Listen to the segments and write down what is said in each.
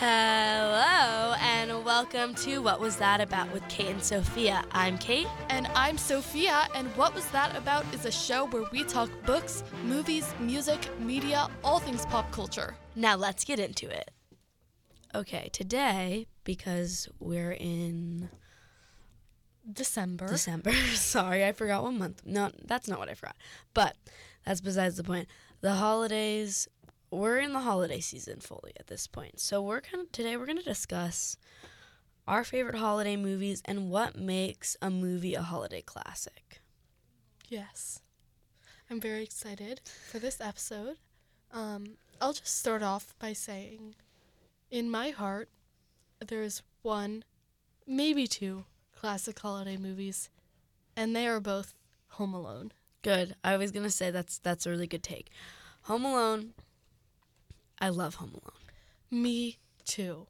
Hello, and welcome to What Was That About with Kate and Sophia. I'm Kate. And I'm Sophia, and What Was That About is a show where we talk books, movies, music, media, all things pop culture. Now let's get into it. Okay, today, because we're in December. December, sorry, I forgot what month. No, that's not what I forgot. But that's besides the point. The holidays, we're in the holiday season fully at this point. So we're kind of, today we're going to discuss our favorite holiday movies and what makes a movie a holiday classic. Yes. I'm very excited for this episode. Um, I'll just start off by saying, in my heart, there's one, maybe two classic holiday movies, and they are both Home Alone. Good. I was gonna say that's that's a really good take. Home Alone. I love Home Alone. Me too.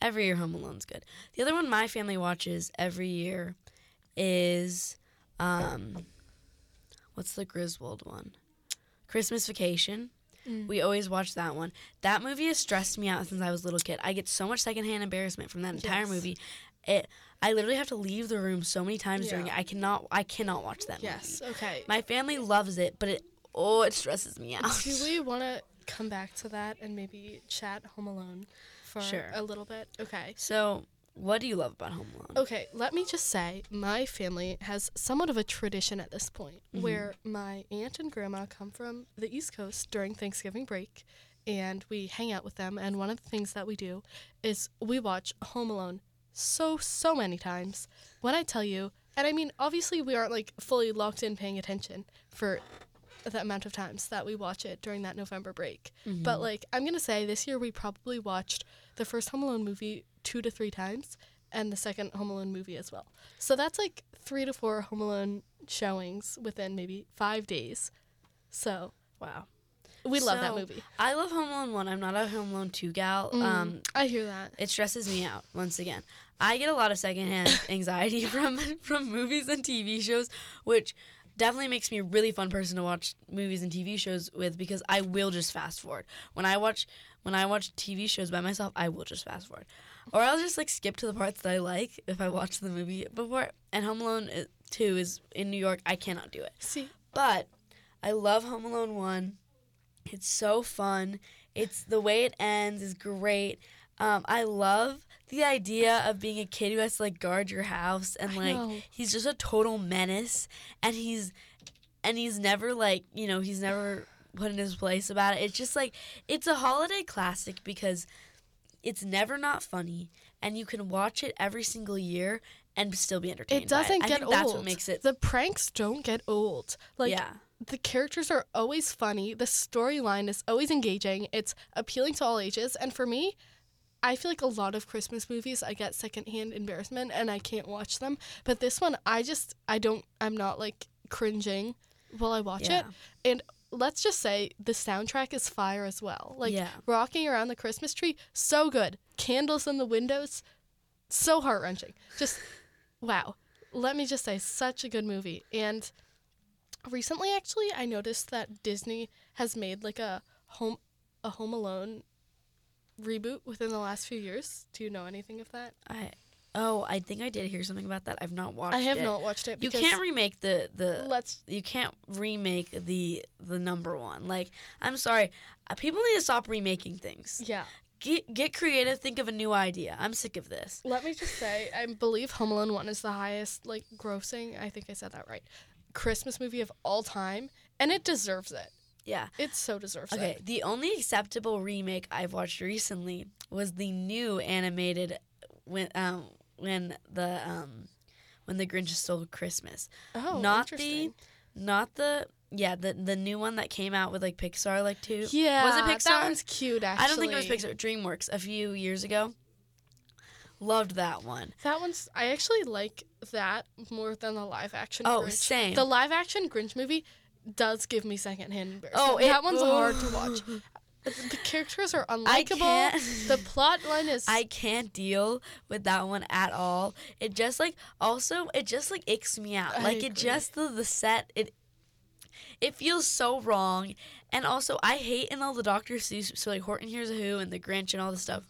Every year, Home Alone's good. The other one my family watches every year is, um, what's the Griswold one? Christmas Vacation. Mm. We always watch that one. That movie has stressed me out since I was a little kid. I get so much secondhand embarrassment from that entire Yes. movie. It. I literally have to leave the room so many times during it. I cannot. I cannot watch that Yes. movie. Okay. My family loves it, but it. Oh, it stresses me out. Do we want to come back to that and maybe chat Home Alone for Sure. a little bit? Okay. So, what do you love about Home Alone? Okay, let me just say, my family has somewhat of a tradition at this point Mhm. where my aunt and grandma come from the East Coast during Thanksgiving break and we hang out with them. And one of the things that we do is we watch Home Alone so, so many times. When I tell you, and I mean, obviously, we aren't like fully locked in paying attention for the amount of times that we watch it during that November break. Mm-hmm. But like I'm gonna say this year we probably watched the first Home Alone movie two to three times and the second Home Alone movie as well. So that's like three to four Home Alone showings within maybe five days. So wow. we love that movie. I love Home Alone 1. I'm not a Home Alone 2 gal. Mm, Um, I hear that. it stresses me out once again. I get a lot of secondhand anxiety from from movies and TV shows, which definitely makes me a really fun person to watch movies and TV shows with because I will just fast forward. When I watch when I watch TV shows by myself, I will just fast forward. Or I'll just like skip to the parts that I like if I watch the movie before. And Home Alone uh, 2 is in New York. I cannot do it. See, But I love Home Alone 1. It's so fun. It's the way it ends is great. Um, I love the idea of being a kid who has to like guard your house and like he's just a total menace and he's and he's never like, you know, he's never put in his place about it. It's just like it's a holiday classic because it's never not funny and you can watch it every single year and still be entertained. it doesn't I get think old. That's what makes it The pranks don't get old. Like yeah. the characters are always funny. The storyline is always engaging. It's appealing to all ages. And for me, I feel like a lot of Christmas movies, I get secondhand embarrassment and I can't watch them. But this one, I just, I don't, I'm not like cringing while I watch Yeah. it. And let's just say the soundtrack is fire as well. Like Yeah. rocking around the Christmas tree, so good. Candles in the windows, so heart wrenching. Just wow. Let me just say, such a good movie. And recently, actually, I noticed that Disney has made like a home a Home Alone reboot within the last few years. Do you know anything of that? I oh, I think I did hear something about that. I've not watched it. I have it. not watched it. You can't remake the the let's. you can't remake the the number one. Like I'm sorry, uh, people need to stop remaking things. Yeah. Get get creative. Think of a new idea. I'm sick of this. Let me just say, I believe Home Alone one is the highest like grossing. I think I said that right. Christmas movie of all time, and it deserves it. Yeah. It so deserves Okay. The only acceptable remake I've watched recently was the new animated when um when the um when the Grinch stole Christmas. Oh, not the not the yeah the the new one that came out with like Pixar like two. Yeah, Was it Pixar? That one's cute. Actually, I don't think it was Pixar. DreamWorks a few years ago. Loved that one. That one's. I actually like that more than the live action. Oh, Grinch. same. The live action Grinch movie does give me secondhand embarrassment. Oh, it- that one's hard to watch. The characters are unlikable. The plot line is. I can't deal with that one at all. It just like also it just like icks me out. I like it just the the set it it feels so wrong. And also I hate in all the Doctor Seuss so like Horton Hears a Who and the Grinch and all this stuff.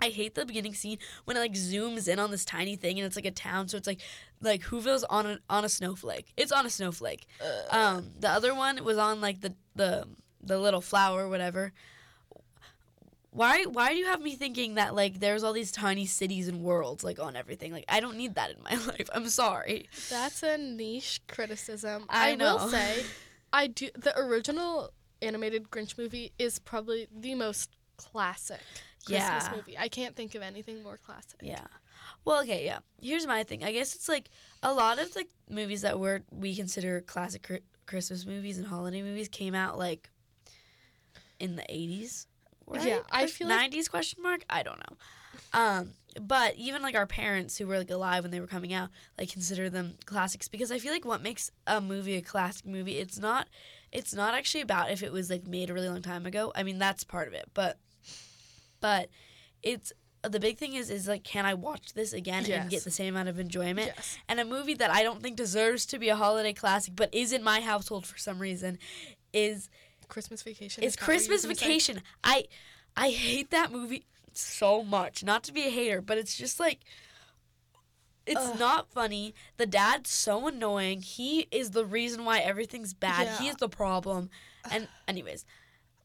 I hate the beginning scene when it like zooms in on this tiny thing and it's like a town. So it's like like Whoville's on a on a snowflake. It's on a snowflake. Um, the other one was on like the the the little flower, whatever. Why why do you have me thinking that like there's all these tiny cities and worlds like on everything? Like I don't need that in my life. I'm sorry. That's a niche criticism. I know. will say, I do. The original animated Grinch movie is probably the most classic Christmas Yeah. movie. I can't think of anything more classic. Yeah. Well, okay, yeah. Here's my thing. I guess it's like a lot of the movies that we're we consider classic cri- Christmas movies and holiday movies came out like in the 80s. Right? Yeah, I feel like- 90s question mark. I don't know. Um, but even like our parents who were like alive when they were coming out, like consider them classics because I feel like what makes a movie a classic movie, it's not it's not actually about if it was like made a really long time ago. I mean, that's part of it, but but it's the big thing is is like can I watch this again Yes. and get the same amount of enjoyment? Yes. And a movie that I don't think deserves to be a holiday classic but is in my household for some reason is Christmas Vacation. is is that what you were Christmas? Vacation. I I hate that movie so much. Not to be a hater, but it's just like it's Ugh. not funny. The dad's so annoying. He is the reason why everything's bad. He is the problem. And anyways,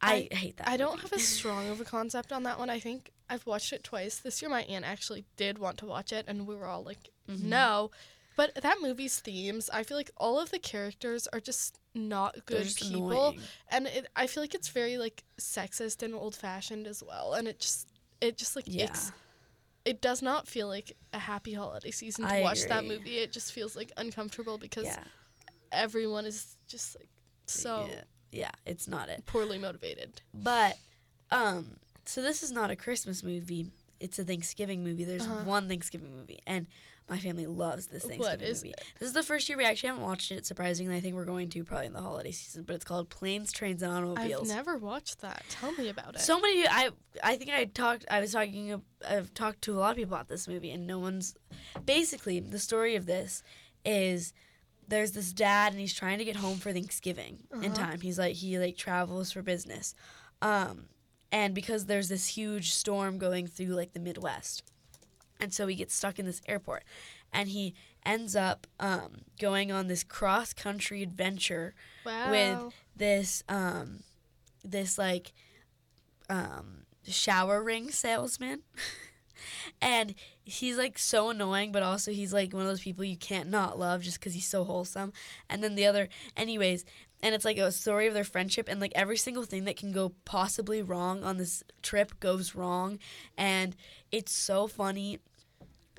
I, hate that. I don't have a strong of a concept on that one. I think I've watched it twice. This year, my aunt actually did want to watch it, and we were all like, Mm-hmm. no. But that movie's themes, I feel like all of the characters are just not good just people. annoying. And it, I feel like it's very like sexist and old fashioned as well. And it just, it just like, Yeah. it does not feel like a happy holiday season to I watch that movie. It just feels like uncomfortable because Yeah. everyone is just like so yeah. Yeah, it's not it. poorly motivated. But um so this is not a Christmas movie. It's a Thanksgiving movie. There's Uh-huh. one Thanksgiving movie and my family loves this Thanksgiving is movie. This is the first year we actually haven't watched it. Surprisingly, I think we're going to probably in the holiday season. But it's called Planes, Trains, and Automobiles. I've never watched that. Tell me about it. So many. I I think I talked. I was talking. I've talked to a lot of people about this movie, and no one's. Basically, the story of this is there's this dad, and he's trying to get home for Thanksgiving in Uh-huh. time. He's like he like travels for business, um, and because there's this huge storm going through like the Midwest, and so he gets stuck in this airport, and he ends up um, going on this cross country adventure wow. with this um this like um shower ring salesman and he's like so annoying but also he's like one of those people you can't not love just because he's so wholesome. And then the other anyways and it's like a story of their friendship and like every single thing that can go possibly wrong on this trip goes wrong. And it's so funny.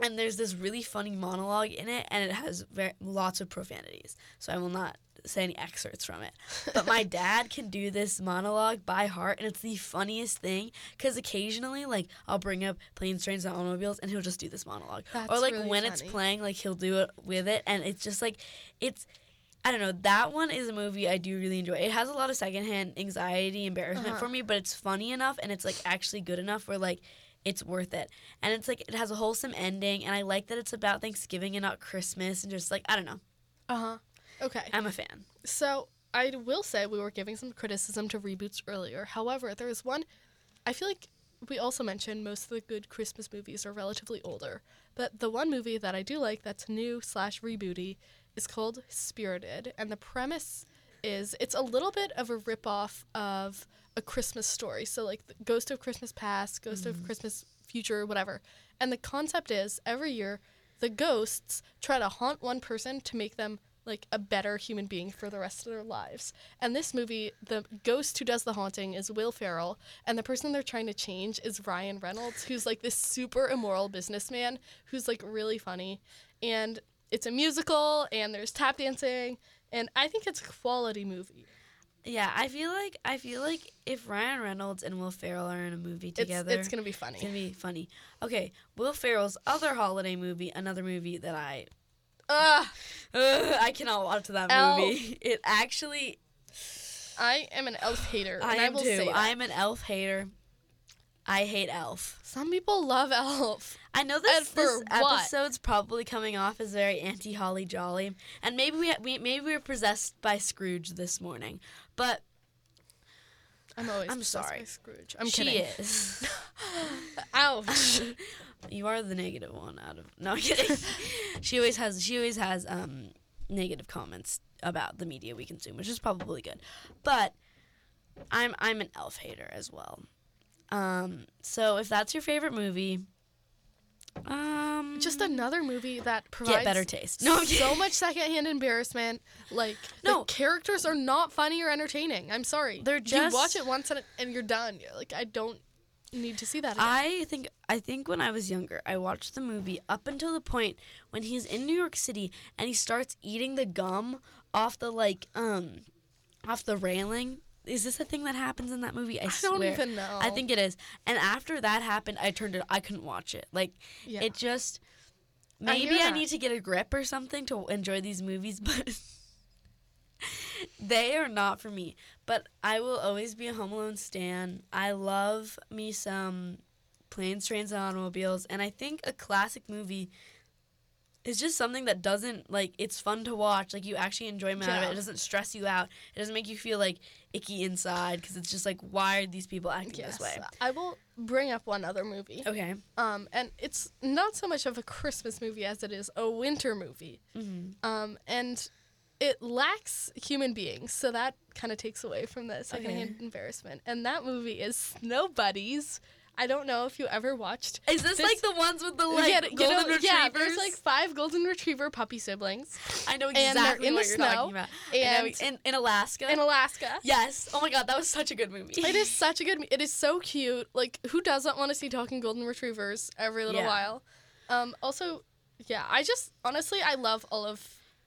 And there's this really funny monologue in it and it has very, lots of profanities. So i will not say any excerpts from it but my dad can do this monologue by heart and it's the funniest thing because occasionally like i'll bring up planes trains and automobiles and he'll just do this monologue or like really when it's playing like he'll do it with it and it's just like it's I don't know. That one is a movie I do really enjoy. It has a lot of secondhand anxiety, embarrassment Uh-huh. for me, but it's funny enough and it's like actually good enough where like it's worth it. And it's like it has a wholesome ending, and I like that it's about Thanksgiving and not Christmas, and just like I don't know. Uh huh. Okay. I'm a fan. So I will say we were giving some criticism to reboots earlier. However, there is one. I feel like we also mentioned most of the good Christmas movies are relatively older, but the one movie that I do like that's new slash rebooty is called Spirited, and the premise is it's a little bit of a ripoff of a Christmas story. So like the Ghost of Christmas Past, Ghost of mm-hmm. Christmas Future, whatever. And the concept is every year the ghosts try to haunt one person to make them like a better human being for the rest of their lives. And this movie, the ghost who does the haunting is Will Ferrell, and the person they're trying to change is Ryan Reynolds, who's like this super immoral businessman who's like really funny. And it's a musical and there's tap dancing, and I think it's a quality movie. Yeah, I feel like I feel like if Ryan Reynolds and Will Ferrell are in a movie It's together, it's gonna be funny. it's gonna be funny. Okay, Will Ferrell's other holiday movie, another movie that I Ugh, Ugh, I cannot watch that Elf. movie. It actually I am an elf hater, I I am will too. say. I'm an elf hater. I hate Elf. Some people love elf. I know this, this episode's probably coming off as very anti Holly Jolly, and maybe we, we maybe we were possessed by Scrooge this morning, but I'm always I'm sorry. by Scrooge. I'm she kidding. is. Ouch. you are the negative one out of. No, I'm kidding. she always has. She always has um negative comments about the media we consume, which is probably good. But I'm I'm an elf hater as well. Um, so if that's your favorite movie, um, Just another movie that provides get better taste. No, so much secondhand embarrassment. Like No. the characters are not funny or entertaining. I'm sorry. They're just you watch it once and, and you're done. You're like I don't need to see that again. I think I think when I was younger, I watched the movie up until the point when he's in New York City and he starts eating the gum off the like um off the railing. Is this a thing that happens in that movie? I, I don't even know. I think it is. And after that happened, I turned it. I couldn't watch it. Like yeah. it just. Maybe I, that. need to get a grip or something to enjoy these movies, but they are not for me. But I will always be a Home Alone stan. I love me some planes, trains, and automobiles, and I think a classic movie is just something that doesn't like. It's fun to watch. Like you actually enjoyment out of it. Yeah. It doesn't stress you out. It doesn't make you feel like icky inside because it's just like why are these people acting yes. this way? I will bring up one other movie. Okay. Um, and it's not so much of a Christmas movie as it is a winter movie. Mm-hmm. Um, and it lacks human beings, so that kind of takes away from the secondhand embarrassment. And that movie is Snow Buddies. I don't know if you ever watched. Is this, This- like the ones with the like yeah, golden you know, retrievers? yeah, there's like five golden retriever puppy siblings I know exactly in what you're snow, talking about. Know, and- in, in Alaska. in Alaska. yes. Oh my god, that was such a good movie. It is such a good. It is so cute. Like, who doesn't want to see talking golden retrievers every little Yeah. while? Um. Also, yeah. I just honestly, I love all of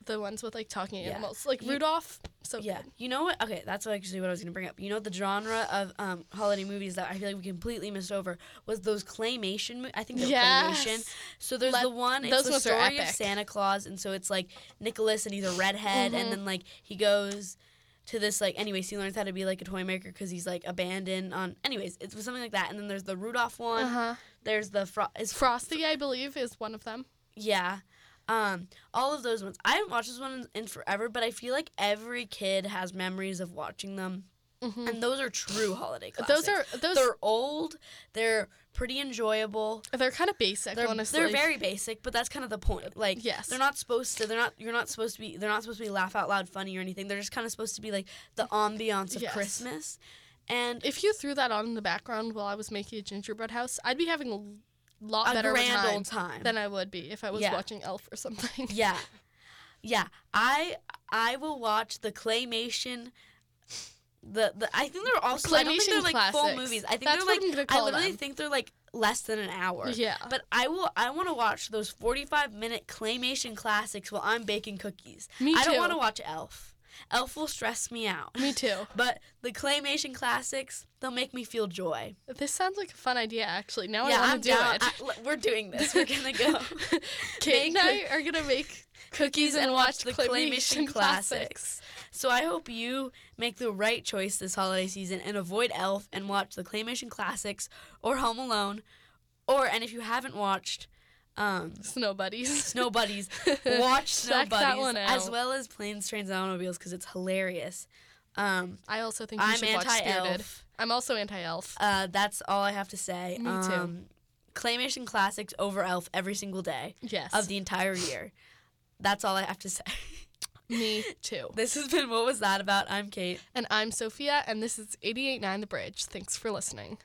the ones with like talking Yeah. animals, like You- Rudolph. So Yeah. good. You know what? Okay, that's actually what I was gonna bring up. You know the genre of um, holiday movies that I feel like we completely missed over was those claymation. Mo- I think they're claymation. Yes. So there's Let- the one. It's those the story of. Santa Claus, and so it's like Nicholas, and he's a redhead, Mhm. and then like he goes to this like anyways he learns how to be like a toy maker because he's like abandoned on anyways it was something like that and then there's the rudolph one Uh huh. there's the fro- is Frosty, I believe, is one of them. Yeah. Um, all of those ones. I haven't watched this one in forever, but I feel like every kid has memories of watching them. hmm And those are true holiday classics. Those are those. they're old, they're pretty enjoyable. They're kind of basic, They're, honestly. they're very basic, but that's kind of the point. Like Yes. they're not supposed to they're not you're not supposed to be they're not supposed to be laugh out loud funny or anything. They're just kind of supposed to be like the ambiance of Yes. Christmas. And If you threw that on in the background while I was making a gingerbread house, I'd be having a lot a better grand time old time. than I would be if I was Yeah. watching Elf or something. Yeah. Yeah. I I will watch the claymation the, the I think they're also I don't think they're like full movies. I think That's they're like I literally them. think they're like less than an hour. Yeah. But I will I want to watch those 45 minute claymation classics while I'm baking cookies. Me too. I don't want to watch Elf. Elf will stress me out. Me too. But the claymation classics, they'll make me feel joy. This sounds like a fun idea, actually. Now yeah, I want to do down. it. I- we're doing this. We're gonna go. Kate and I are gonna make cookies and watch the claymation classics. So I hope you make the right choice this holiday season and avoid Elf and watch the claymation classics or Home Alone, or and if you haven't watched um, Snow buddies. Snow Buddies, watch Snow Buddies as well as Planes, Trains, and Automobiles because it's hilarious. Um, I also think you I'm should watch Spirited. anti-Elf. I'm also anti-elf. Uh, that's all I have to say. Me too. Um, claymation classics over Elf every single day Yes. of the entire year. That's all I have to say. Me too. This has been What Was That About? I'm Kate. And I'm Sophia, and this is 88.9 The Bridge. Thanks for listening.